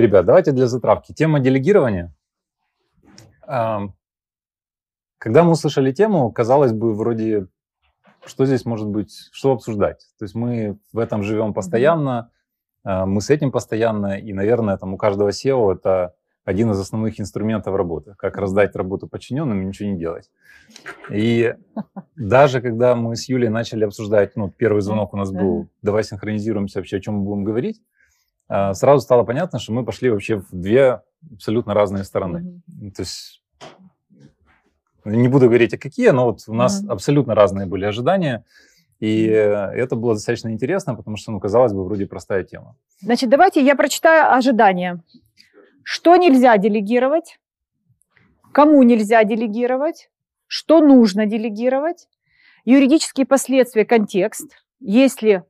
Ребят, давайте для затравки. Тема делегирования. Когда мы услышали тему, казалось бы, вроде, что здесь может быть, что обсуждать? То есть мы в этом живем постоянно, а, мы с этим постоянно, и, наверное, там у каждого SEO это один из основных инструментов работы. Как раздать работу подчиненным и ничего не делать. И даже когда мы с Юлей начали обсуждать, ну, первый звонок у нас был, давай синхронизируемся вообще, о чем мы будем говорить, сразу стало понятно, что мы пошли вообще в две абсолютно разные стороны. То есть не буду говорить, а какие, но вот у нас mm-hmm. абсолютно разные были ожидания. И это было достаточно интересно, потому что, ну, казалось бы, вроде простая тема. Значит, давайте я прочитаю ожидания. Что нельзя делегировать, кому нельзя делегировать, что нужно делегировать, юридические последствия, контекст, если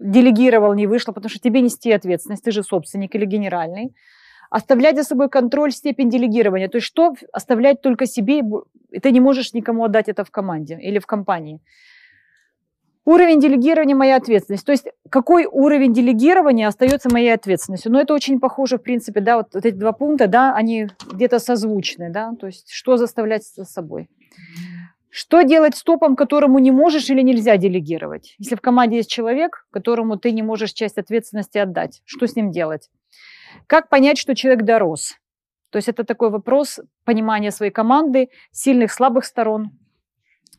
делегировал, не вышло, потому что тебе нести ответственность, ты же собственник или генеральный, оставлять за собой контроль, степень делегирования. То есть что оставлять только себе, и ты не можешь никому отдать это в команде или в компании. Уровень делегирования – моя ответственность. То есть какой уровень делегирования остается моей ответственностью? Но ну, это очень похоже, в принципе, да, вот, вот эти два пункта, да, они где-то созвучны, да, то есть что заставлять за собой. Что делать с топом, которому не можешь или нельзя делегировать? Если в команде есть человек, которому ты не можешь часть ответственности отдать, что с ним делать? Как понять, что человек дорос? То есть это такой вопрос понимания своей команды, сильных, слабых сторон,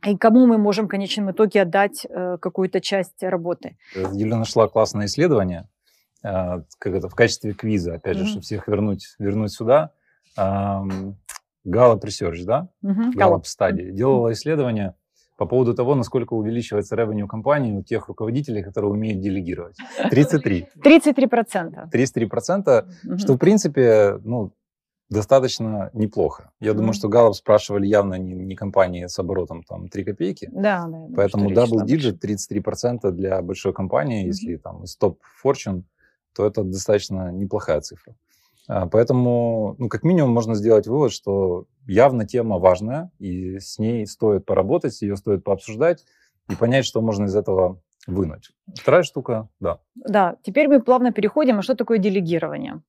и кому мы можем в конечном итоге отдать э, какую-то часть работы. Юля нашла классное исследование э, как это, в качестве квиза, опять же, mm-hmm. чтобы всех вернуть, вернуть сюда. Gallup Research, да? Mm-hmm. Gallup Study. Делала исследование по поводу того, насколько увеличивается ревеню компании у тех руководителей, которые умеют делегировать. 33. 33 процента. 33 процента, что в принципе, ну, достаточно неплохо. Я mm думаю, что Галлоп спрашивали явно не, не компании с оборотом там 3 копейки. Да, да. Поэтому double digit 33% для большой компании, mm если там из топ Fortune, то это достаточно неплохая цифра. А, поэтому, ну, как минимум, можно сделать вывод, что явно тема важная, и с ней стоит поработать, ее стоит пообсуждать и понять, что можно из этого вынуть. Вторая штука, да. Да, теперь мы плавно переходим, а что такое делегирование?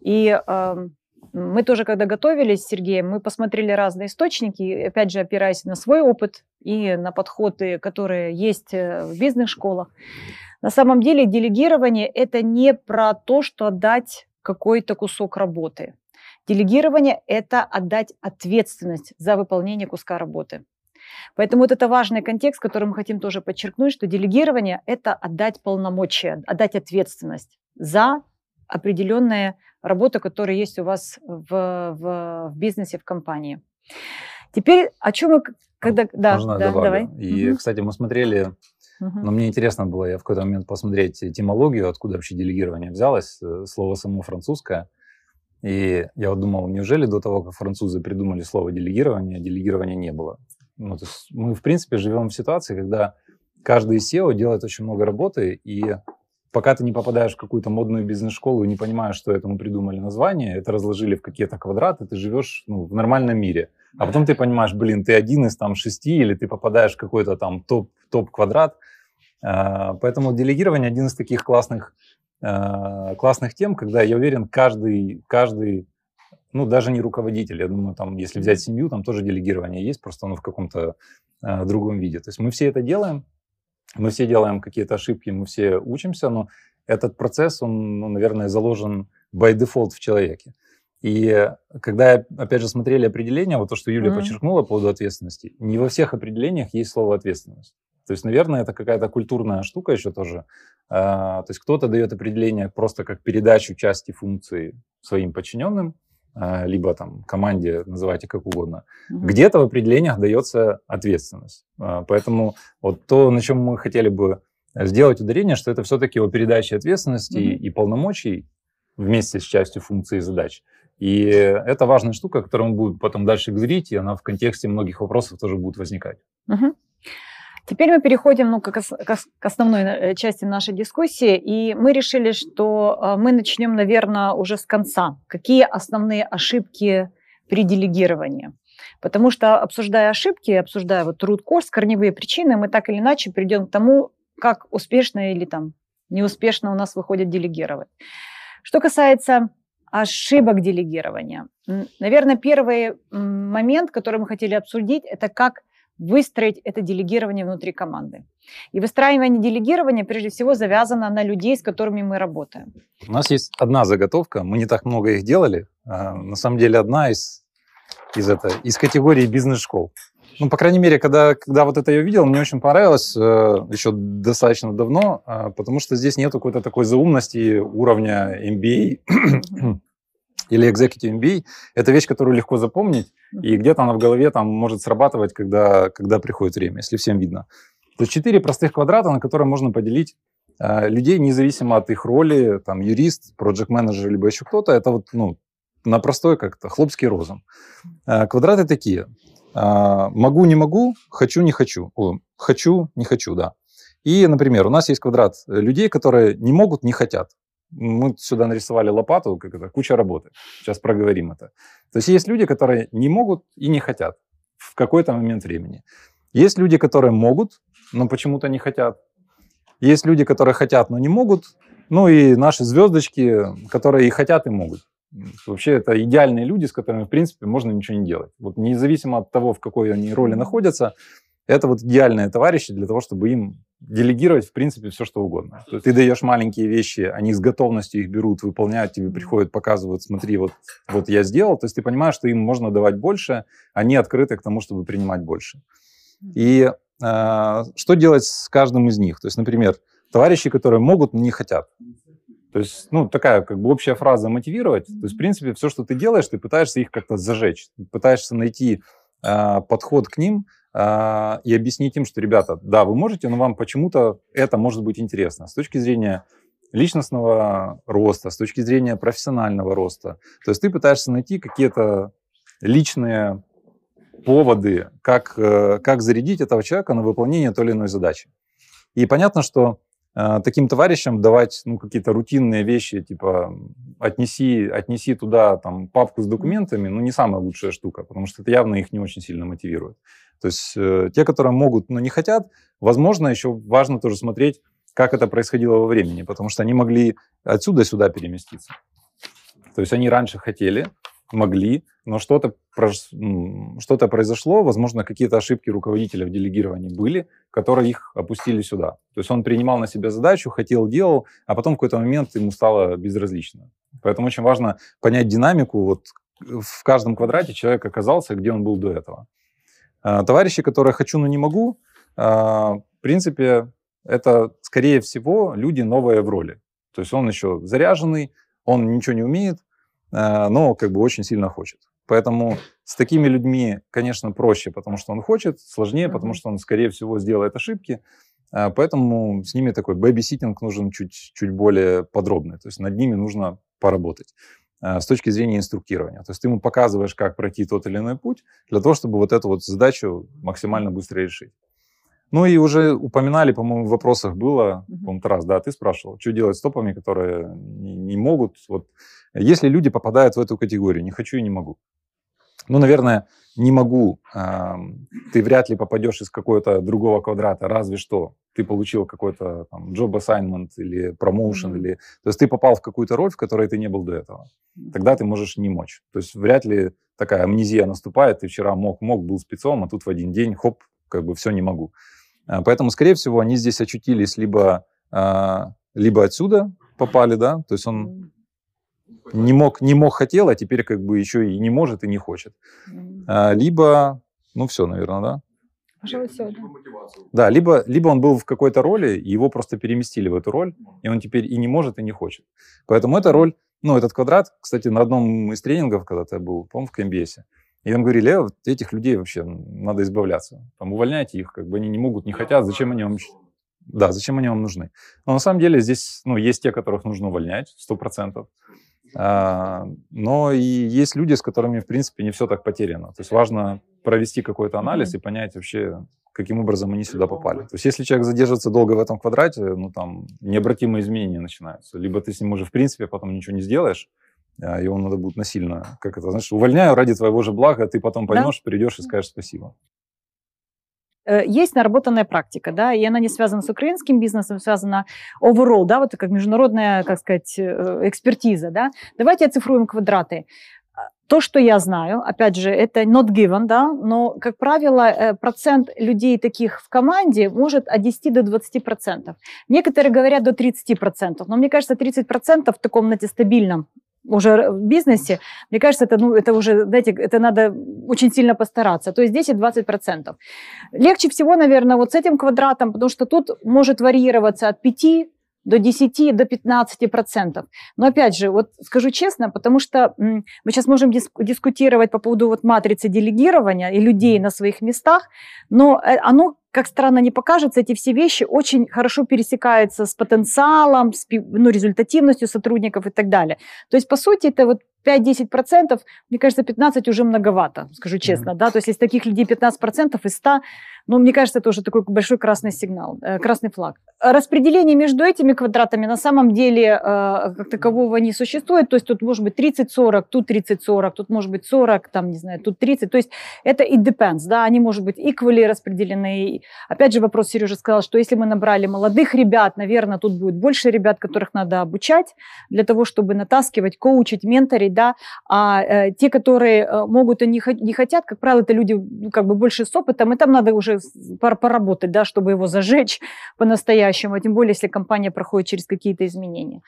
И э, мы тоже, когда готовились с Сергеем, мы посмотрели разные источники, опять же, опираясь на свой опыт и на подходы, которые есть э, в бизнес-школах. На самом деле делегирование – это не про то, что отдать какой-то кусок работы. Делегирование – это отдать ответственность за выполнение куска работы. Поэтому вот это важный контекст, который мы хотим тоже подчеркнуть, что делегирование – это отдать полномочия, отдать ответственность за определенная работа, которая есть у вас в, в, в бизнесе, в компании. Теперь о чем мы, когда, да, Можно да, добавлю. давай. И, угу. кстати, мы смотрели Угу. Но мне интересно было я в какой-то момент посмотреть этимологию, откуда вообще делегирование взялось. Э, слово само французское. И я вот думал, неужели до того, как французы придумали слово делегирование, делегирования не было? Ну, то есть мы, в принципе, живем в ситуации, когда каждый SEO делает очень много работы, и пока ты не попадаешь в какую-то модную бизнес-школу и не понимаешь, что этому придумали название, это разложили в какие-то квадраты, ты живешь ну, в нормальном мире. А потом ты понимаешь, блин, ты один из там шести, или ты попадаешь в какой-то там топ, топ-квадрат. А, поэтому делегирование один из таких классных, а, классных тем, когда, я уверен, каждый, каждый ну, даже не руководитель. Я думаю, там, если взять семью, там тоже делегирование есть, просто оно в каком-то э, другом виде. То есть мы все это делаем, мы все делаем какие-то ошибки, мы все учимся, но этот процесс, он, ну, наверное, заложен by default в человеке. И когда, опять же, смотрели определения, вот то, что Юлия mm-hmm. подчеркнула по поводу ответственности, не во всех определениях есть слово ответственность. То есть, наверное, это какая-то культурная штука еще тоже. А, то есть кто-то дает определение просто как передачу части функции своим подчиненным, а, либо там команде, называйте как угодно. Mm-hmm. Где-то в определениях дается ответственность. А, поэтому вот то, на чем мы хотели бы сделать ударение, что это все-таки о передаче ответственности mm-hmm. и полномочий вместе с частью функций и задач. И это важная штука, которую мы будем потом дальше говорить, и она в контексте многих вопросов тоже будет возникать. Угу. Теперь мы переходим ну, к, к основной э, части нашей дискуссии, и мы решили, что э, мы начнем, наверное, уже с конца. Какие основные ошибки при делегировании? Потому что, обсуждая ошибки, обсуждая вот root cause, корневые причины, мы так или иначе придем к тому, как успешно или там неуспешно у нас выходит делегировать. Что касается ошибок делегирования. Наверное, первый момент, который мы хотели обсудить, это как выстроить это делегирование внутри команды. И выстраивание делегирования, прежде всего, завязано на людей, с которыми мы работаем. У нас есть одна заготовка, мы не так много их делали. А, на самом деле одна из, из, это, из категории бизнес-школ. Ну, по крайней мере, когда, когда вот это я увидел, мне очень понравилось э, еще достаточно давно, э, потому что здесь нет какой-то такой заумности уровня MBA или Executive MBA. Это вещь, которую легко запомнить, и где-то она в голове там может срабатывать, когда, когда приходит время, если всем видно. То есть четыре простых квадрата, на которые можно поделить э, людей, независимо от их роли, там, юрист, проект менеджер либо еще кто-то, это вот, ну, на простой как-то хлопский розум. Э, квадраты такие. Э, могу, не могу, хочу, не хочу. О, хочу, не хочу, да. И, например, у нас есть квадрат людей, которые не могут, не хотят мы сюда нарисовали лопату, как это, куча работы. Сейчас проговорим это. То есть есть люди, которые не могут и не хотят в какой-то момент времени. Есть люди, которые могут, но почему-то не хотят. Есть люди, которые хотят, но не могут. Ну и наши звездочки, которые и хотят, и могут. Вообще это идеальные люди, с которыми, в принципе, можно ничего не делать. Вот независимо от того, в какой они роли находятся, это вот идеальные товарищи для того, чтобы им делегировать, в принципе, все, что угодно. То есть ты даешь маленькие вещи, они с готовностью их берут, выполняют, тебе приходят, показывают, смотри, вот, вот я сделал. То есть ты понимаешь, что им можно давать больше, они открыты к тому, чтобы принимать больше. И э, что делать с каждым из них? То есть, например, товарищи, которые могут, но не хотят. То есть, ну, такая как бы общая фраза мотивировать. То есть, в принципе, все, что ты делаешь, ты пытаешься их как-то зажечь, пытаешься найти э, подход к ним, а, и объяснить им, что, ребята, да, вы можете, но вам почему-то это может быть интересно с точки зрения личностного роста, с точки зрения профессионального роста. То есть ты пытаешься найти какие-то личные поводы, как, э, как зарядить этого человека на выполнение той или иной задачи. И понятно, что э, таким товарищам давать ну, какие-то рутинные вещи, типа отнеси, отнеси туда там, папку с документами, ну, не самая лучшая штука, потому что это явно их не очень сильно мотивирует. То есть э, те, которые могут, но не хотят, возможно, еще важно тоже смотреть, как это происходило во времени, потому что они могли отсюда сюда переместиться. То есть они раньше хотели, могли, но что-то что произошло, возможно, какие-то ошибки руководителя в делегировании были, которые их опустили сюда. То есть он принимал на себя задачу, хотел, делал, а потом в какой-то момент ему стало безразлично. Поэтому очень важно понять динамику. Вот в каждом квадрате человек оказался, где он был до этого. А, товарищи, которые хочу, но не могу, а, в принципе, это, скорее всего, люди новые в роли. То есть он еще заряженный, он ничего не умеет, но как бы очень сильно хочет. Поэтому с такими людьми, конечно, проще, потому что он хочет, сложнее, потому что он, скорее всего, сделает ошибки. Поэтому с ними такой бэби-ситинг нужен чуть, чуть более подробный. То есть над ними нужно поработать. Э, с точки зрения инструктирования. То есть ты ему показываешь, как пройти тот или иной путь для того, чтобы вот эту вот задачу максимально быстро решить. Ну и уже упоминали, по-моему, в вопросах было, uh-huh. по-моему, раз, да, ты спрашивал, что делать с топами, которые не, не могут. Вот, если люди попадают в эту категорию, не хочу и не могу. Ну, наверное, не могу, э, ты вряд ли попадешь из какого-то другого квадрата, разве что ты получил какой-то там job assignment или promotion, mm-hmm. или... То есть ты попал в какую-то роль, в которой ты не был до этого. Тогда ты можешь не мочь. То есть вряд ли такая амнезия наступает, ты вчера мог, мог, был спецом, а тут в один день, хоп, как бы все не могу. А, поэтому, скорее всего, они здесь очутились либо, а, либо отсюда попали, да, то есть он не мог, не мог, хотел, а теперь как бы еще и не может, и не хочет. А, либо, ну все, наверное, да? Пожалуй, все. Да. да, либо, либо он был в какой-то роли, и его просто переместили в эту роль, и он теперь и не может, и не хочет. Поэтому эта роль, ну, этот квадрат, кстати, на одном из тренингов, когда я был, по-моему, в КМБСе, и там говорили, э, вот этих людей вообще надо избавляться. Там увольняйте их, как бы они не могут, не хотят, зачем они вам... Да, зачем они вам нужны? Но на самом деле здесь, ну, есть те, которых нужно увольнять, сто процентов. А, но и есть люди, с которыми, в принципе, не все так потеряно. То есть важно провести какой-то анализ и понять вообще, каким образом они сюда попали. То есть если человек задержится долго в этом квадрате, ну там необратимые изменения начинаются. Либо ты с ним уже, в принципе, потом ничего не сделаешь, его надо будет насильно, как это, знаешь, увольняю ради твоего же блага, ты потом поймешь, да? придешь и скажешь спасибо. э, есть наработанная практика, да, и она не связана с украинским бизнесом, связана overall, да, вот как международная, как сказать, э, экспертиза, да. Давайте оцифруем квадраты. То, что я знаю, опять же, это not given, да, но, как правило, э, процент людей таких в команде может от 10 до 20 процентов. Некоторые говорят до 30 процентов, но мне кажется, 30 процентов в таком, знаете, стабильном уже в бизнесе, мне кажется, это, ну, это уже, знаете, это надо очень сильно постараться. То есть 10-20%. Легче всего, наверное, вот с этим квадратом, потому что тут может варьироваться от 5 до 10, до 15 процентов. Но опять же, вот скажу честно, потому что мы сейчас можем диск, дискутировать по поводу вот матрицы делегирования и людей на своих местах, но э, оно как странно не покажется, эти все вещи очень хорошо пересекаются с потенциалом, с ну, результативностью сотрудников и так далее. То есть, по сути, это вот 5-10%, мне кажется, 15 уже многовато, скажу честно, mm-hmm. да, то есть из таких людей 15% из 100, ну, мне кажется, это уже такой большой красный сигнал, э, красный флаг. Распределение между этими квадратами на самом деле э, как такового не существует, то есть тут может быть 30-40, тут 30-40, тут может быть 40, там, не знаю, тут 30, то есть это it depends, да, они, может быть, equally распределены. Опять же, вопрос Сережа сказал, что если мы набрали молодых ребят, наверное, тут будет больше ребят, которых надо обучать для того, чтобы натаскивать, коучить, менторить, да, а э, те, которые э, могут и не, не хотят, как правило, это люди ну, как бы больше с опытом, и там надо уже поработать, да, чтобы его зажечь по-настоящему, а тем более, если компания проходит через какие-то изменения.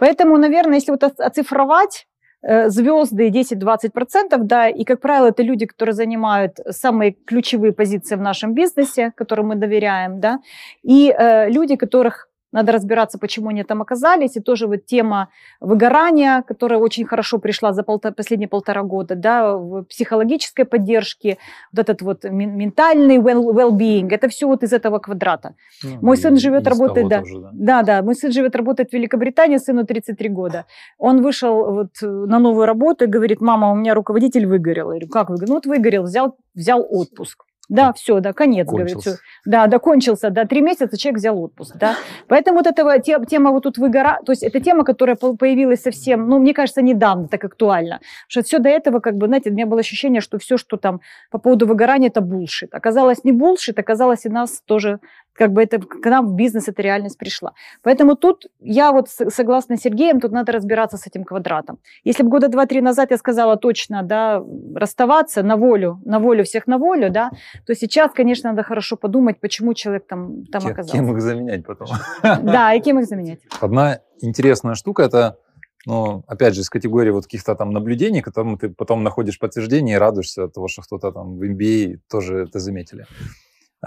Поэтому, наверное, если вот оцифровать э, звезды 10-20%, да, и, как правило, это люди, которые занимают самые ключевые позиции в нашем бизнесе, которым мы доверяем, да, и э, люди, которых надо разбираться, почему они там оказались. И тоже вот тема выгорания, которая очень хорошо пришла за полтора, последние полтора года, да, психологической поддержки, вот этот вот ментальный well-being, это все вот из этого квадрата. Ну, мой сын живет, работает, да, тоже, да. да, да, мой сын живет, работает в Великобритании, сыну 33 года. Он вышел вот на новую работу и говорит, мама, у меня руководитель выгорел. Я говорю, как выгорел? Ну вот выгорел, взял, взял отпуск. Да, все, да, конец, кончился. говорит. Все. Да, да, кончился, да, три месяца человек взял отпуск, да. Поэтому вот эта тема вот тут выгора, то есть это тема, которая появилась совсем, ну, мне кажется, недавно так актуально. Потому что все до этого, как бы, знаете, у меня было ощущение, что все, что там по поводу выгорания, это булшит. Оказалось не булшит, оказалось и нас тоже как бы это к нам в бизнес эта реальность пришла. Поэтому тут я вот согласна с Сергеем, тут надо разбираться с этим квадратом. Если бы года два-три назад я сказала точно, да, расставаться на волю, на волю всех на волю, да, то сейчас, конечно, надо хорошо подумать, почему человек там, там кем, оказался. Кем их заменять потом? Да, и кем их заменять. Одна интересная штука – это ну, опять же, из категории вот каких-то там наблюдений, которым ты потом находишь подтверждение и радуешься от того, что кто-то там в MBA тоже это заметили.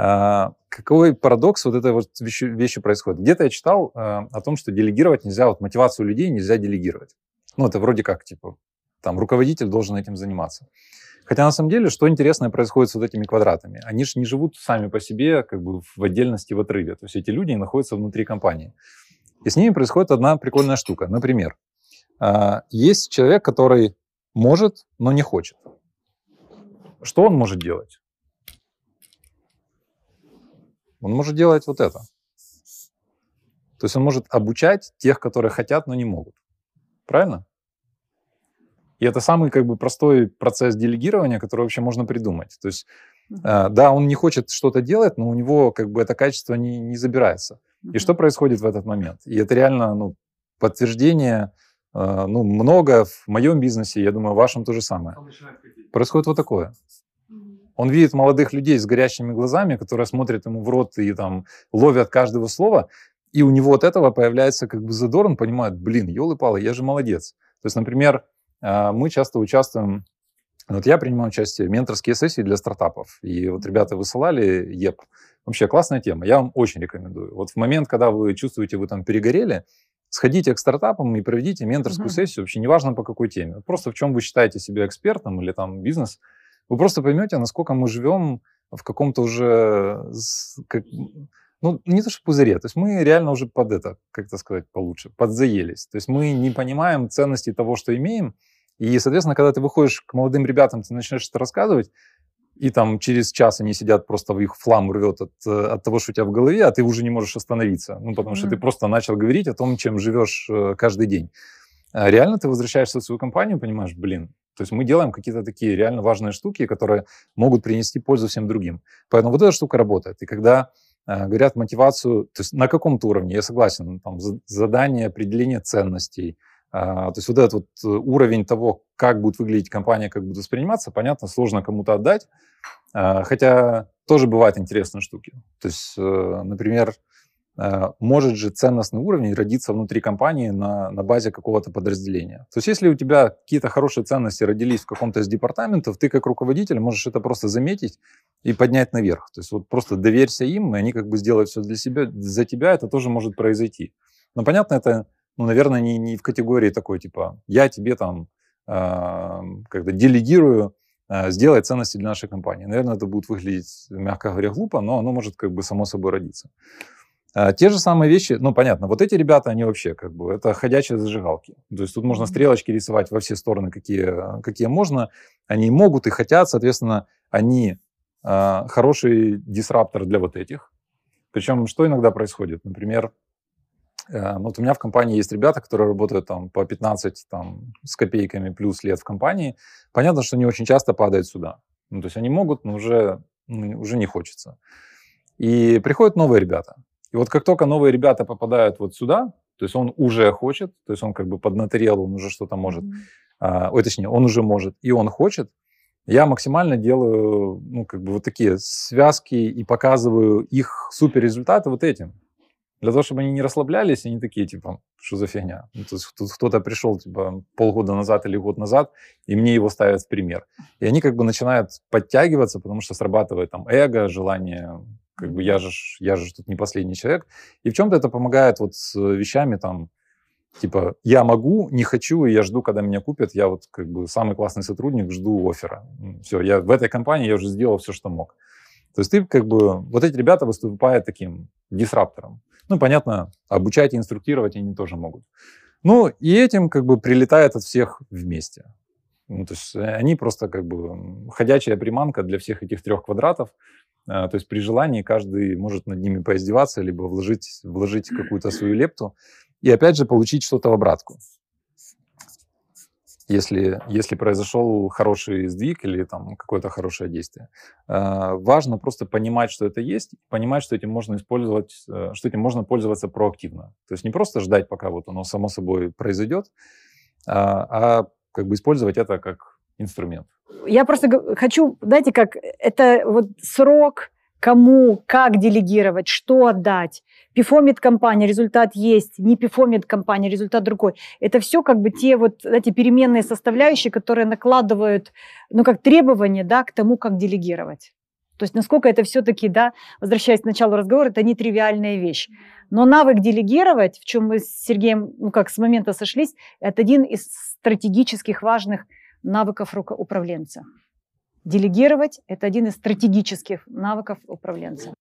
А, какой парадокс вот этой вот вещи, вещи происходит? Где-то я читал а, о том, что делегировать нельзя, вот мотивацию людей нельзя делегировать. Ну, это вроде как, типа, там, руководитель должен этим заниматься. Хотя на самом деле, что интересное происходит с вот этими квадратами? Они же не живут сами по себе, как бы в отдельности, в отрыве. То есть эти люди находятся внутри компании. И с ними происходит одна прикольная штука. Например, а, есть человек, который может, но не хочет. Что он может делать? Он может делать вот это. То есть он может обучать тех, которые хотят, но не могут. Правильно? И это самый как бы простой процесс делегирования, который вообще можно придумать. То есть, э, да, он не хочет что-то делать, но у него как бы это качество не, не забирается. И что происходит в этот момент? И это реально ну, подтверждение, э, ну, много в моем бизнесе, я думаю, в вашем то же самое. Происходит вот такое. Он видит молодых людей с горящими глазами, которые смотрят ему в рот и там ловят каждого слова, и у него от этого появляется как бы задор, он понимает, блин, елы-палы, я же молодец. То есть, например, а, мы часто участвуем, вот я принимаю участие в менторские сессии для стартапов, и вот ребята высылали ЕП. Вообще классная тема, я вам очень рекомендую. Вот в момент, когда вы чувствуете, вы там перегорели, сходите к стартапам и проведите менторскую uh-huh. сессию, вообще неважно по какой теме. Просто в чем вы считаете себя экспертом или там бизнес – вы просто поймете, насколько мы живем в каком-то уже, как, ну, не то что пузыре, то есть мы реально уже под это, как это сказать получше, подзаелись. То есть мы не понимаем ценности того, что имеем, и, соответственно, когда ты выходишь к молодым ребятам, ты начинаешь это рассказывать, и там через час они сидят, просто в их флам рвет от, от того, что у тебя в голове, а ты уже не можешь остановиться, ну, потому mm-hmm. что ты просто начал говорить о том, чем живешь э, каждый день. А реально ты возвращаешься в свою компанию, понимаешь, блин, То есть мы делаем какие-то такие реально важные штуки, которые могут принести пользу всем другим. Поэтому вот эта штука работает. И когда э, говорят мотивацию, то есть на каком-то уровне, я согласен, там, задание, определение ценностей, э, то есть вот этот вот э, уровень того, как будет выглядеть компания, как будет восприниматься, понятно, сложно кому-то отдать, хотя тоже бывают интересные штуки. То есть, например, может же ценностный уровень родиться внутри компании на, на базе какого-то подразделения. То есть если у тебя какие-то хорошие ценности родились в каком-то из департаментов, ты как руководитель можешь это просто заметить и поднять наверх. То есть вот просто доверься им, и они как бы сделают все для себя, за тебя, это тоже может произойти. Но понятно, это, ну, наверное, не, не в категории такой, типа, я тебе там э, когда делегирую э, сделать ценности для нашей компании. Наверное, это будет выглядеть, мягко говоря, глупо, но оно может как бы само собой родиться. А, те же самые вещи, ну, понятно, вот эти ребята, они вообще как бы, это ходячие зажигалки. То есть тут можно стрелочки рисовать во все стороны, какие, какие можно. Они могут и хотят, соответственно, они э, хороший дисраптор для вот этих. Причем, что иногда происходит? Например, э, вот у меня в компании есть ребята, которые работают там по 15 там, с копейками плюс лет в компании. Понятно, что они очень часто падают сюда. Ну, то есть они могут, но уже, ну, уже не хочется. И приходят новые ребята. И вот как только новые ребята попадают вот сюда, то есть он уже хочет, то есть он как бы поднаторел, он уже что-то может, mm-hmm. а, ой, точнее, он уже может, и он хочет, я максимально делаю, ну, как бы вот такие связки и показываю их супер результаты вот этим. Для того, чтобы они не расслаблялись, они такие, типа, что за фигня? Ну, то есть тут кто-то пришел, типа, полгода назад или год назад, и мне его ставят в пример. И они как бы начинают подтягиваться, потому что срабатывает там эго, желание как бы я же, я же тут не последний человек. И в чем-то это помогает вот с вещами там, типа, я могу, не хочу, и я жду, когда меня купят. Я вот как бы самый классный сотрудник, жду оффера. Все, я в этой компании я уже сделал все, что мог. То есть ты как бы, вот эти ребята выступают таким дисраптором. Ну, понятно, обучать и инструктировать они тоже могут. Ну, и этим как бы прилетает от всех вместе. Ну, то есть они просто как бы ходячая приманка для всех этих трех квадратов. А, то есть при желании каждый может над ними поиздеваться, либо вложить, вложить какую-то свою лепту и опять же получить что-то в обратку. Если, если произошел хороший сдвиг или там какое-то хорошее действие. А, важно просто понимать, что это есть, понимать, что этим можно использовать, э, что этим можно пользоваться проактивно. То есть не просто ждать, пока вот оно само собой произойдет, а, а как бы использовать это как инструмент. Я просто хочу, знаете, как это вот срок, кому, как делегировать, что отдать. Пифомит компания, результат есть, не пифомит компания, результат другой. Это все как бы те вот эти переменные составляющие, которые накладывают, ну, как требования, да, к тому, как делегировать. То есть насколько это все-таки, да, возвращаясь к началу разговора, это нетривиальная вещь. Но навык делегировать, в чем мы с Сергеем, ну как с момента сошлись, это один из стратегических важных навыков управленца. Делегировать – это один из стратегических навыков управленца.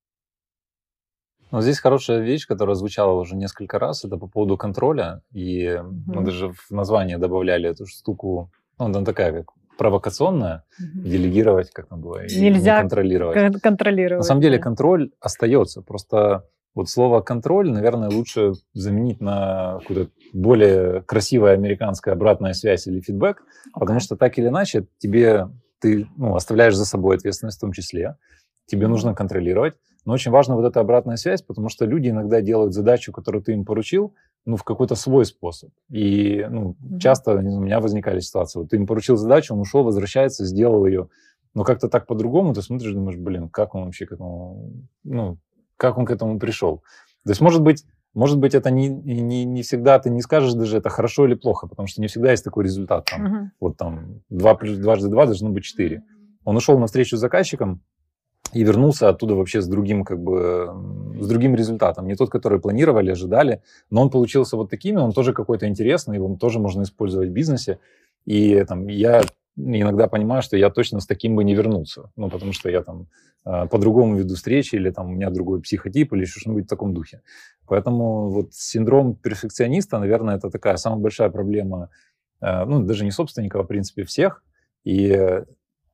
Но здесь хорошая вещь, которая звучала уже несколько раз, это по поводу контроля. И mm-hmm. мы даже в название добавляли эту штуку, ну, она такая как провокационная, mm-hmm. делегировать, как там было, Нельзя контролировать. контролировать. На самом деле контроль остается, просто вот слово контроль, наверное, лучше заменить на какое-то более красивая американская обратная связь или фидбэк, okay. потому что так или иначе тебе ты ну, оставляешь за собой ответственность в том числе, тебе нужно контролировать, но очень важна вот эта обратная связь, потому что люди иногда делают задачу, которую ты им поручил, ну, в какой-то свой способ. И ну, mm-hmm. часто у меня возникали ситуации, вот ты им поручил задачу, он ушел, возвращается, сделал ее, но как-то так по-другому, ты смотришь, думаешь, блин, как он вообще к этому, ну, как он к этому пришел. То есть, может быть, может быть, это не, не, не всегда, ты не скажешь даже, это хорошо или плохо, потому что не всегда есть такой результат. Там, uh-huh. Вот там 2 плюс дважды 2 должно быть 4. Он ушел на встречу с заказчиком и вернулся оттуда вообще с другим, как бы, с другим результатом. Не тот, который планировали, ожидали, но он получился вот таким, он тоже какой-то интересный, его тоже можно использовать в бизнесе. И там, я иногда понимаю, что я точно с таким бы не вернулся. Ну, потому что я там э, по-другому веду встречи, или там у меня другой психотип, или еще что-нибудь в таком духе. Поэтому вот синдром перфекциониста, наверное, это такая самая большая проблема, э, ну, даже не собственника, а, в принципе, всех. И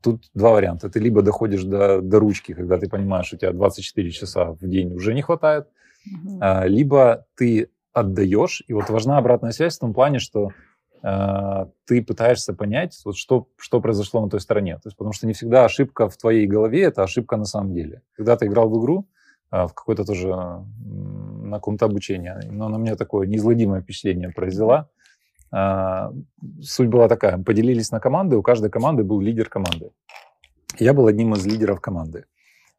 тут два варианта. Ты либо доходишь до, до ручки, когда ты понимаешь, что у тебя 24 часа в день уже не хватает, mm-hmm. либо ты отдаешь. И вот важна обратная связь в том плане, что ты пытаешься понять, вот что, что произошло на той стороне. То есть, потому что не всегда ошибка в твоей голове – это ошибка на самом деле. Когда ты играл в игру, э, в какой-то тоже на каком-то обучении, но на меня такое неизгладимое впечатление произвела. Суть была такая, поделились на команды, у каждой команды был лидер команды. Я был одним из лидеров команды.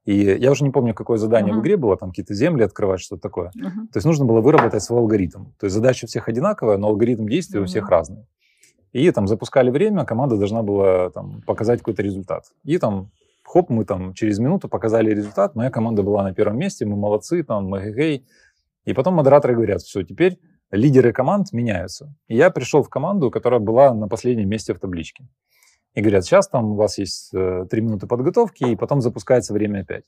И я уже не помню, какое задание uh-huh. в игре было, там какие-то земли открывать, что-то такое. Uh-huh. То есть нужно было выработать свой алгоритм. То есть задача у всех одинаковая, но алгоритм действия uh-huh. у всех разный. И там запускали время, команда должна была там, показать какой-то результат. И там, хоп, мы там через минуту показали результат, моя команда была на первом месте, мы молодцы, там, мы гей. И потом модераторы говорят, все, теперь лидеры команд меняются. И я пришел в команду, которая была на последнем месте в табличке и говорят, сейчас там у вас есть э, три минуты подготовки, и потом запускается время опять.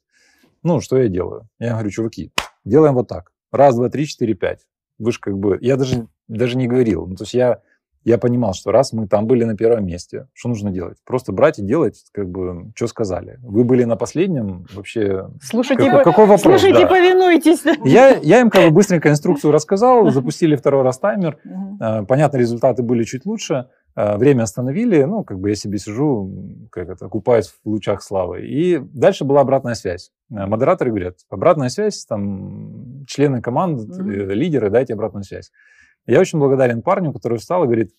Ну, что я делаю? Я говорю, чуваки, делаем вот так. Раз, два, три, четыре, пять. Вы же как бы... Я даже, даже не говорил. Ну, то есть я, я понимал, что раз мы там были на первом месте, что нужно делать? Просто брать и делать, как бы, что сказали. Вы были на последнем, вообще... Слушайте, как, по... какой вопрос? Слушайте, да. повинуйтесь. Я, я им как бы быстренько инструкцию рассказал, запустили второй раз таймер. Э, понятно, результаты были чуть лучше. А, время остановили, ну, как бы я себе сижу, как это, купаюсь в лучах славы. И дальше была обратная связь. А, модераторы говорят, обратная связь, там, члены команды, mm-hmm. лидеры, дайте обратную связь. Я очень благодарен парню, который встал и говорит,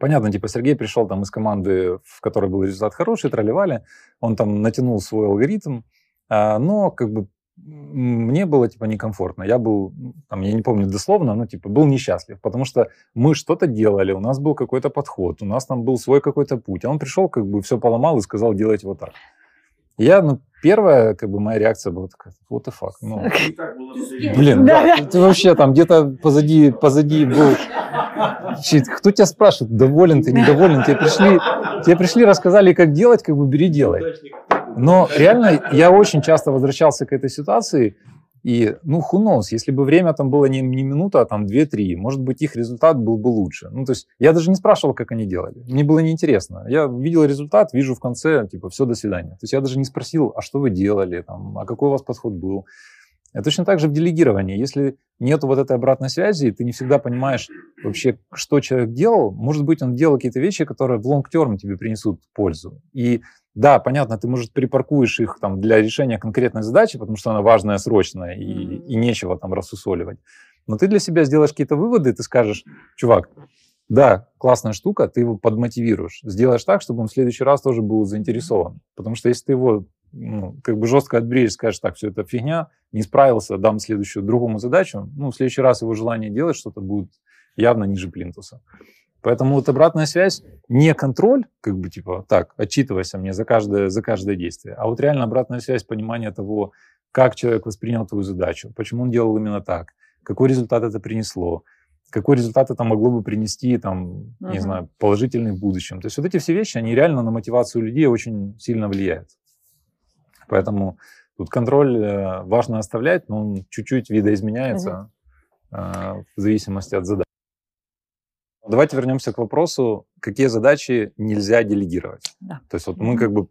понятно, типа, Сергей пришел там из команды, в которой был результат хороший, тролливали, он там натянул свой алгоритм, а, но, как бы, мне было, типа, некомфортно. Я был, там, я не помню дословно, но, типа, был несчастлив, потому что мы что-то делали, у нас был какой-то подход, у нас там был свой какой-то путь. А он пришел, как бы, все поломал и сказал, делайте вот так. Я, ну, первая, как бы, моя реакция была такая, what the fuck, ну, блин, да, ты вообще там где-то позади, позади был, кто тебя спрашивает, доволен ты, недоволен, тебе пришли, тебе пришли, рассказали, как делать, как бы, бери, делай. Но реально я очень часто возвращался к этой ситуации, и, ну, who knows, если бы время там было не, не минута, а там 2-3, может быть, их результат был бы лучше. Ну, то есть я даже не спрашивал, как они делали. Мне было неинтересно. Я видел результат, вижу в конце, типа, все, до свидания. То есть я даже не спросил, а что вы делали, там, а какой у вас подход был. И точно так же в делегировании. Если нет вот этой обратной связи, ты не всегда понимаешь вообще, что человек делал. Может быть, он делал какие-то вещи, которые в long-term тебе принесут пользу. И да, понятно, ты, может, припаркуешь их там для решения конкретной задачи, потому что она важная, срочная, и, mm-hmm. и нечего там рассусоливать. Но ты для себя сделаешь какие-то выводы, и ты скажешь, чувак, да, классная штука, ты его подмотивируешь. Сделаешь так, чтобы он в следующий раз тоже был заинтересован. Потому что если ты его ну, как бы жестко отбреешь, скажешь, так, все это фигня, не справился, дам следующую другому задачу, ну, в следующий раз его желание делать что-то будет явно ниже плинтуса. Поэтому вот обратная связь не контроль, как бы типа так, отчитывайся мне за каждое, за каждое действие, а вот реально обратная связь, понимание того, как человек воспринял твою задачу, почему он делал именно так, какой результат это принесло, какой результат это могло бы принести, там, uh-huh. не знаю, положительный в будущем. То есть вот эти все вещи, они реально на мотивацию людей очень сильно влияют. Поэтому тут контроль э, важно оставлять, но он чуть-чуть видоизменяется uh-huh. в зависимости от задач. Давайте вернемся к вопросу, какие задачи нельзя делегировать. Да. То есть вот мы как бы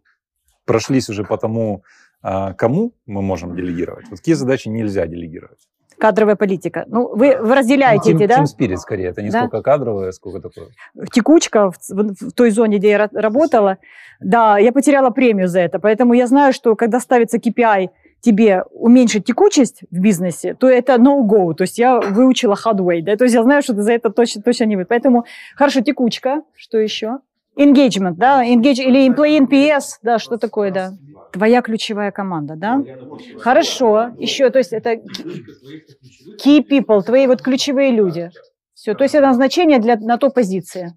прошлись уже по тому, а, кому мы можем делегировать. Вот какие задачи нельзя делегировать? Кадровая политика. Ну, вы, вы разделяете ну, эти, да? Team Spirit скорее. Это не да? сколько кадровая, сколько такое. Текучка в, в, в той зоне, где я работала. Да, я потеряла премию за это. Поэтому я знаю, что когда ставится KPI тебе уменьшить текучесть в бизнесе, то это no-go. То есть я выучила hard way. Да? То есть я знаю, что за это точно, точно не будет. Поэтому, хорошо, текучка. Что еще? Engagement, да, engage, или employee NPS, да, что такое, да. Твоя ключевая команда, да? Хорошо, еще, то есть это key people, твои вот ключевые люди. Все, то есть это назначение для, на то позиции.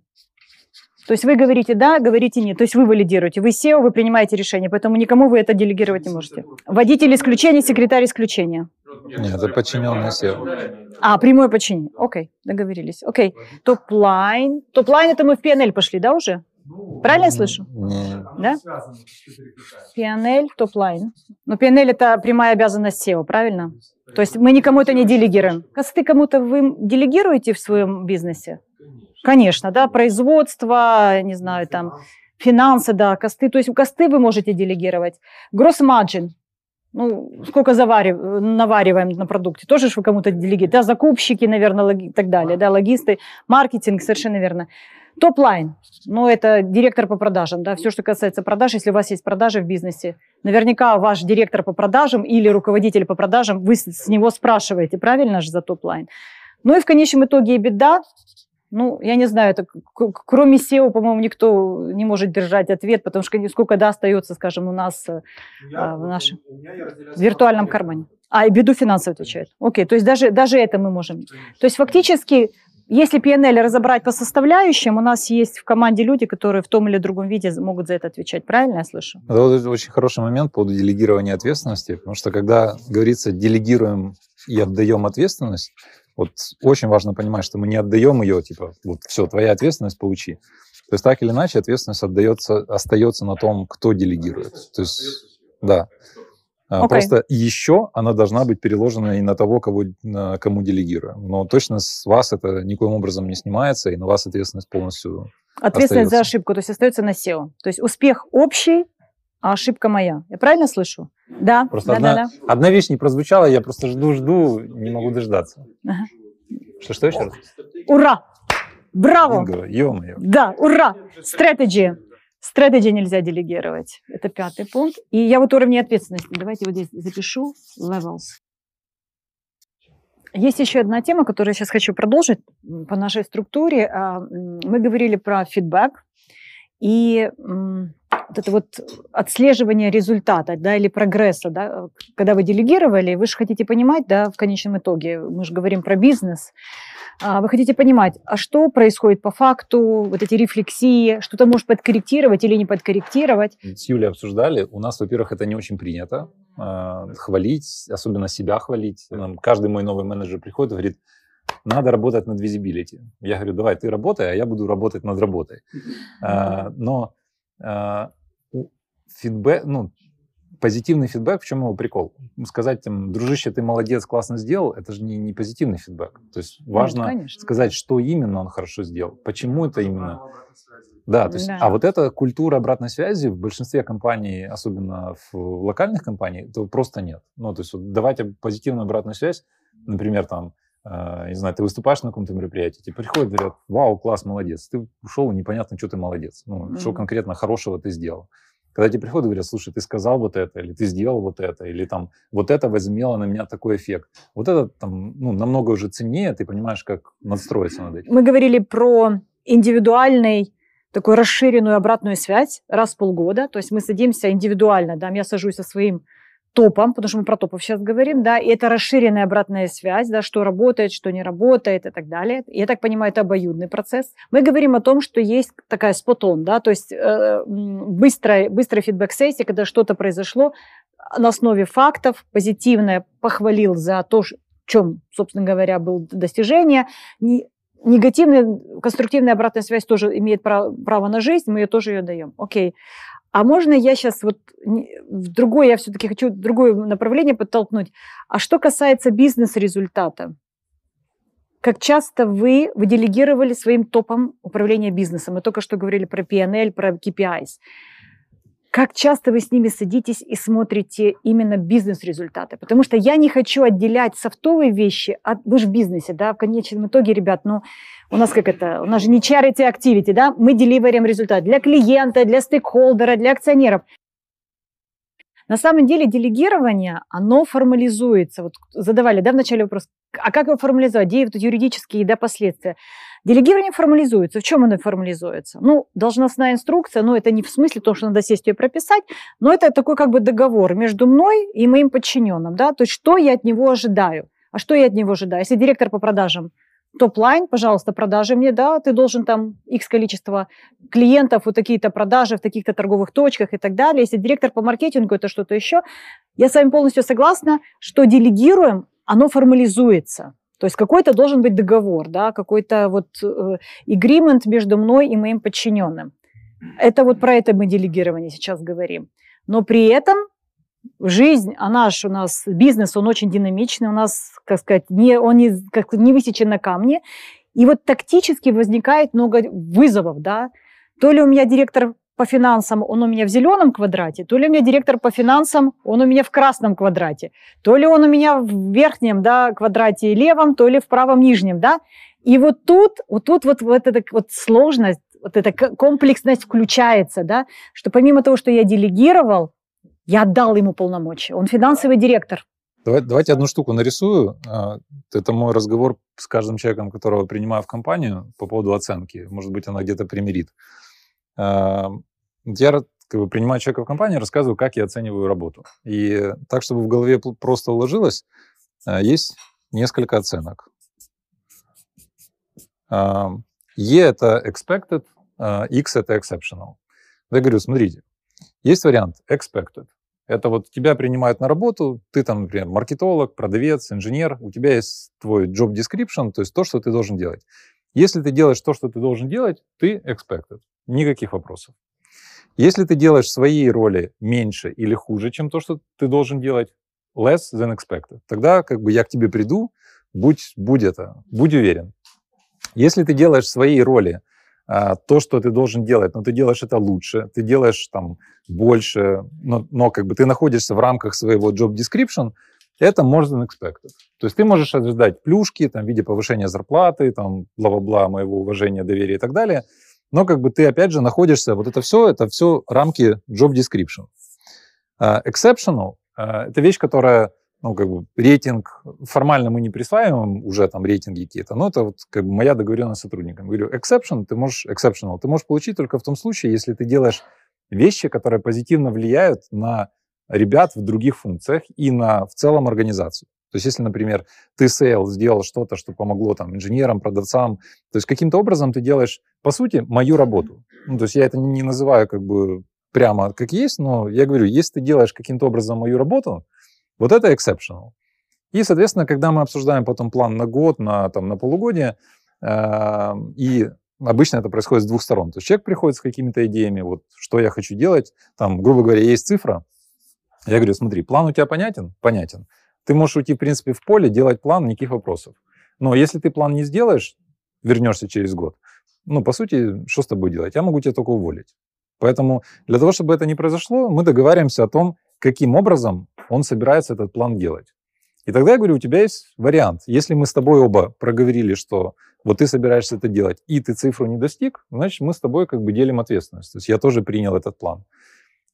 То есть вы говорите да, говорите нет. То есть вы валидируете. Вы SEO, вы принимаете решение, поэтому никому вы это делегировать не можете. Водитель исключения, секретарь исключения. Нет, это подчиненный CEO. А, прямое подчинение. Окей, договорились. Окей. Top line. Top line это мы в P&L пошли, да, уже? Правильно я слышу? Нет. Да? P&L, top line. Но P&L это прямая обязанность CEO, правильно? То есть мы никому это не делегируем. Косты кому-то вы делегируете в своем бизнесе? Конечно, да, производство, не знаю, там, финансы, да, косты. То есть косты вы можете делегировать. Gross margin. Ну, сколько заварив, навариваем на продукте, тоже же вы кому-то делегируете. Да, закупщики, наверное, логи, так далее, да, логисты, маркетинг, совершенно верно. Top line, ну, это директор по продажам, да, все, что касается продаж, если у вас есть продажи в бизнесе, наверняка ваш директор по продажам или руководитель по продажам, вы с него спрашиваете, правильно же, за top line. Ну и в конечном итоге EBITDA, ну, я не знаю, это, кроме CEO, по-моему, никто не может держать ответ, потому что сколько да остается, скажем, у нас э, я, в нашем виртуальном кармане. А, и беду финансово отвечает. Окей, то есть даже, даже это мы можем. То есть фактически, если PNL разобрать по составляющим, у нас есть в команде люди, которые в том или другом виде могут за это отвечать. Правильно я слышу? Это очень хороший момент по делегированию ответственности, потому что когда говорится делегируем и отдаем ответственность, вот очень важно понимать, что мы не отдаем ее, типа, вот все, твоя ответственность, получи. То есть так или иначе ответственность отдается, остается на том, кто делегирует. То есть, да. Okay. А, просто еще она должна быть переложена и на того, кого, кому делегируем. Но точно с вас это никоим образом не снимается, и на вас ответственность полностью Ответственность остается. за ошибку, то есть остается на SEO. То есть успех общий, а ошибка моя. Я правильно слышу? Да. Просто да, одна, да, да. одна вещь не прозвучала, я просто жду-жду, не могу дождаться. Ага. Что, что еще раз? Ура! Браво! Бинго, ё-моё. Да, ура! Strategy. Strategy нельзя делегировать. Это пятый пункт. И я вот уровни ответственности. Давайте вот здесь запишу. Levels. Есть еще одна тема, которую я сейчас хочу продолжить по нашей структуре. А, мы говорили про фидбэк. И вот это вот отслеживание результата, да, или прогресса, да, когда вы делегировали, вы же хотите понимать, да, в конечном итоге, мы же говорим про бизнес, а, вы хотите понимать, а что происходит по факту, вот эти рефлексии, что-то может подкорректировать или не подкорректировать. С Юлей обсуждали, у нас, во-первых, это не очень принято, э, хвалить, особенно себя хвалить. Нам каждый мой новый менеджер приходит и говорит, надо работать над визибилити. Я говорю, давай, ты работай, а я буду работать над работой. А, но а, фидбэк, ну, позитивный фидбэк, в чем его прикол? Сказать там, дружище, ты молодец, классно сделал, это же не, не позитивный фидбэк. То есть важно Нет, сказать, что именно он хорошо сделал, почему это именно. Да, то есть, да. а вот эта культура обратной связи в большинстве компаний, особенно в локальных компаниях, то просто нет. Ну, то есть вот давайте позитивную обратную связь, например, там, не знаю, ты выступаешь на каком-то мероприятии, тебе приходят, говорят, вау, класс, молодец, ты ушел, непонятно, что ты молодец, ну, mm-hmm. что конкретно хорошего ты сделал. Когда тебе приходят и говорят, слушай, ты сказал вот это, или ты сделал вот это, или там вот это возымело на меня такой эффект. Вот это там, ну, намного уже ценнее, ты понимаешь, как надстроиться над этим. Мы говорили про индивидуальный такую расширенную обратную связь раз в полгода. То есть мы садимся индивидуально, да, я сажусь со своим топом, потому что мы про топов сейчас говорим, да, и это расширенная обратная связь, да, что работает, что не работает и так далее. Я так понимаю, это обоюдный процесс. Мы говорим о том, что есть такая спотон, да, то есть э, быстрая, быстрая фидбэк-сессия, когда что-то произошло на основе фактов, позитивное похвалил за то, в чем, собственно говоря, было достижение, негативная, конструктивная обратная связь тоже имеет право, право на жизнь, мы ее тоже ее даем. Окей. А можно я сейчас вот в другое, я все-таки хочу другое направление подтолкнуть. А что касается бизнес-результата? Как часто вы, вы делегировали своим топом управления бизнесом? Мы только что говорили про PNL, про KPIs. Как часто вы с ними садитесь и смотрите именно бизнес-результаты? Потому что я не хочу отделять софтовые вещи от... Вы же в бизнесе, да, в конечном итоге, ребят, ну, у нас как это, у нас же не charity activity, да, мы деливерим результат для клиента, для стейкхолдера, для акционеров. На самом деле делегирование, оно формализуется. Вот задавали, да, в начале вопрос, а как его формализовать, где вот юридические, да, последствия? Делегирование формализуется. В чем оно формализуется? Ну, должностная инструкция, ну, это не в смысле того, что надо сесть ее прописать, но это такой как бы договор между мной и моим подчиненным, да, то есть что я от него ожидаю. А что я от него ожидаю? Если директор по продажам top line, пожалуйста, продажи мне, да, ты должен там X количество клиентов, вот такие-то продажи в таких-то торговых точках и так далее. Если директор по маркетингу, это что-то еще. Я с вами полностью согласна, что делегируем, оно формализуется. То есть какой-то должен быть договор, да, какой-то вот э, agreement между мной и моим подчиненным. Это вот про это мы делегирование сейчас говорим. Но при этом жизнь, а наш у нас бизнес, он очень динамичный, у нас, как сказать, не, он не, как, не высечен на камне. И вот тактически возникает много вызовов, да. То ли у меня директор по финансам, он у меня в зеленом квадрате, то ли у меня директор по финансам, он у меня в красном квадрате, то ли он у меня в верхнем да, квадрате левом, то ли в правом нижнем. Да? И вот тут, вот тут вот, вот эта вот сложность, вот эта комплексность включается, да, что помимо того, что я делегировал, я отдал ему полномочия. Он финансовый директор. Давай, давайте одну штуку нарисую. А, это мой разговор с каждым человеком, которого принимаю в компанию по поводу оценки. Может быть, она где-то примирит. А, я как бы, принимаю человека в компанию, рассказываю, как я оцениваю работу. И так, чтобы в голове просто уложилось, а, есть несколько оценок. E – это expected, X – это exceptional. Я говорю, смотрите, есть вариант expected. Это вот тебя принимают на работу, ты там, например, маркетолог, продавец, инженер, у тебя есть твой job description, то есть то, что ты должен делать. Если ты делаешь то, что ты должен делать, ты expected. Никаких вопросов. Если ты делаешь свои роли меньше или хуже, чем то, что ты должен делать, less than expected, тогда как бы я к тебе приду, будь, будь это, будь уверен. Если ты делаешь свои роли то, что ты должен делать, но ты делаешь это лучше, ты делаешь там больше, но, но как бы ты находишься в рамках своего job description, это more than expected. То есть ты можешь ожидать плюшки там, в виде повышения зарплаты, там, бла-бла-бла, моего уважения, доверия и так далее, но как бы ты опять же находишься, вот это все, это все рамки job description. Э, exceptional э, это вещь, которая ну, как бы рейтинг, формально мы не присваиваем уже там рейтинги какие-то, но это вот как бы моя договоренность с сотрудником. Говорю, exception ты можешь, exceptional ты можешь получить только в том случае, если ты делаешь вещи, которые позитивно влияют на ребят в других функциях и на в целом организацию. То есть, если, например, ты sales сделал что-то, что помогло там инженерам, продавцам, то есть каким-то образом ты делаешь, по сути, мою работу. Ну, то есть я это не называю как бы прямо как есть, но я говорю, если ты делаешь каким-то образом мою работу, вот это exceptional. И, соответственно, когда мы обсуждаем потом план на год, на, там, на полугодие, э, и обычно это происходит с двух сторон. То есть человек приходит с какими-то идеями, вот что я хочу делать, там, грубо говоря, есть цифра. Я говорю, смотри, план у тебя понятен? Понятен. Ты можешь уйти, в принципе, в поле, делать план, никаких вопросов. Но если ты план не сделаешь, вернешься через год, ну, по сути, что с тобой делать? Я могу тебя только уволить. Поэтому для того, чтобы это не произошло, мы договариваемся о том, каким образом он собирается этот план делать. И тогда я говорю, у тебя есть вариант. Если мы с тобой оба проговорили, что вот ты собираешься это делать, и ты цифру не достиг, значит, мы с тобой как бы делим ответственность. То есть я тоже принял этот план.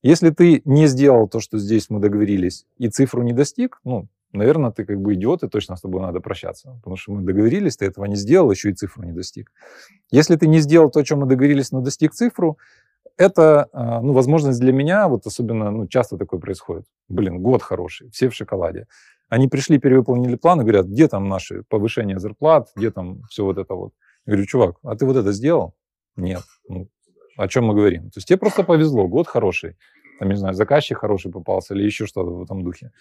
Если ты не сделал то, что здесь мы договорились, и цифру не достиг, ну, наверное, ты как бы идиот, и точно с тобой надо прощаться. Потому что мы договорились, ты этого не сделал, еще и цифру не достиг. Если ты не сделал то, о чем мы договорились, но достиг цифру, это, а, ну, возможность для меня, вот особенно, ну, часто такое происходит. Блин, год хороший, все в шоколаде. Они пришли, перевыполнили план и говорят, где там наши повышения зарплат, где там все вот это вот. Я говорю, чувак, а ты вот это сделал? Нет. Ну, о чем мы говорим? То есть тебе просто повезло, год хороший, там, не знаю, заказчик хороший попался или еще что-то в этом духе.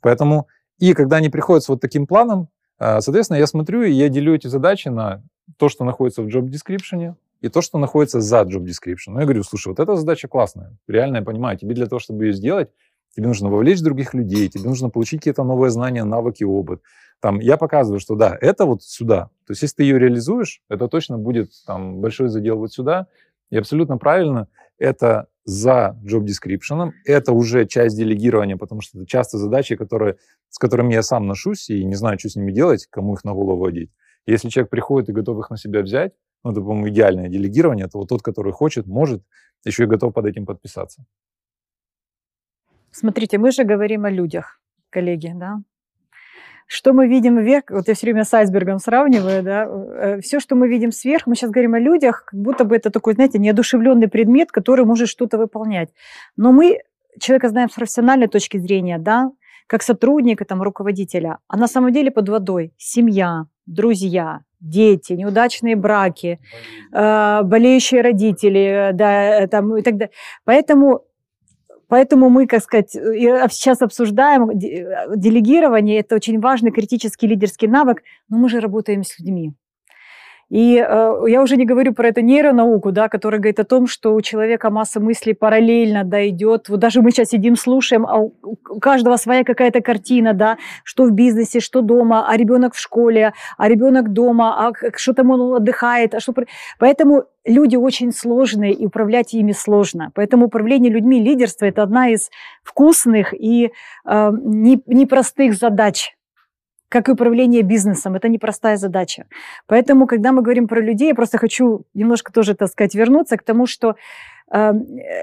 Поэтому, и когда они приходят с вот таким планом, а, соответственно, я смотрю и я делю эти задачи на то, что находится в job description, и то, что находится за job description. Ну, я говорю, слушай, вот эта задача классная, реально я понимаю, тебе для того, чтобы ее сделать, тебе нужно вовлечь других людей, тебе нужно получить какие-то новые знания, навыки, опыт. Там, я показываю, что да, это вот сюда. То есть, если ты ее реализуешь, это точно будет там большой задел вот сюда. И абсолютно правильно, это за job description, это уже часть делегирования, потому что это часто задачи, которые, с которыми я сам ношусь и не знаю, что с ними делать, кому их на голову одеть. Если человек приходит и готов их на себя взять, ну, это, по-моему, идеальное делегирование. Это вот тот, который хочет, может, еще и готов под этим подписаться. Смотрите, мы же говорим о людях, коллеги, да? Что мы видим вверх, вот я все время с айсбергом сравниваю, да, э, все, что мы видим сверху, мы сейчас говорим о людях, как будто бы это такой, знаете, неодушевленный предмет, который может что-то выполнять. Но мы человека знаем с профессиональной точки зрения, да, как сотрудника, там, руководителя, а на самом деле под водой семья, друзья, дети, неудачные браки, э, болеющие родители, да, э, там, и так далее. Поэтому, поэтому мы, как сказать, сейчас обсуждаем э, делегирование, это очень важный критический лидерский навык, но мы же работаем с людьми. И э, я уже не говорю про эту нейронауку, да, которая говорит о том, что у человека масса мыслей параллельно да, идет. Вот даже мы сейчас сидим, слушаем, а у каждого своя какая-то картина, да, что в бизнесе, что дома, а ребенок в школе, а ребенок дома, а что там он отдыхает. А что... Поэтому люди очень сложные, и управлять ими сложно. Поэтому управление людьми, лидерство – это одна из вкусных и э, непростых задач как и управление бизнесом. Это непростая задача. Поэтому, когда мы говорим про людей, я просто хочу немножко тоже, так сказать, вернуться к тому, что э,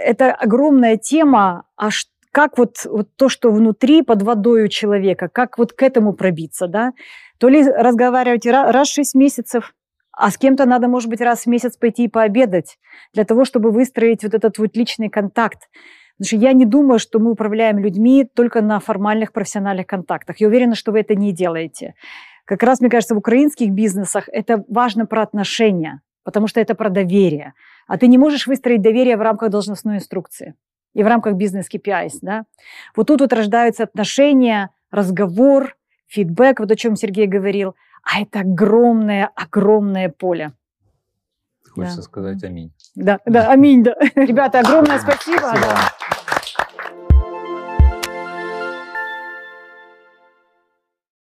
это огромная тема, а как вот, вот то, что внутри, под водой у человека, как вот к этому пробиться, да? То ли разговаривать раз в 6 месяцев, а с кем-то надо, может быть, раз в месяц пойти и пообедать, для того, чтобы выстроить вот этот вот личный контакт. Потому что я не думаю, что мы управляем людьми только на формальных профессиональных контактах. Я уверена, что вы это не делаете. Как раз, мне кажется, в украинских бизнесах это важно про отношения, потому что это про доверие. А ты не можешь выстроить доверие в рамках должностной инструкции и в рамках бизнес-KPIs. Да? Вот тут вот рождаются отношения, разговор, фидбэк, вот о чем Сергей говорил. А это огромное, огромное поле. Хочется да. сказать аминь. Да, да, аминь, да. Ребята, огромное спасибо. спасибо. Да.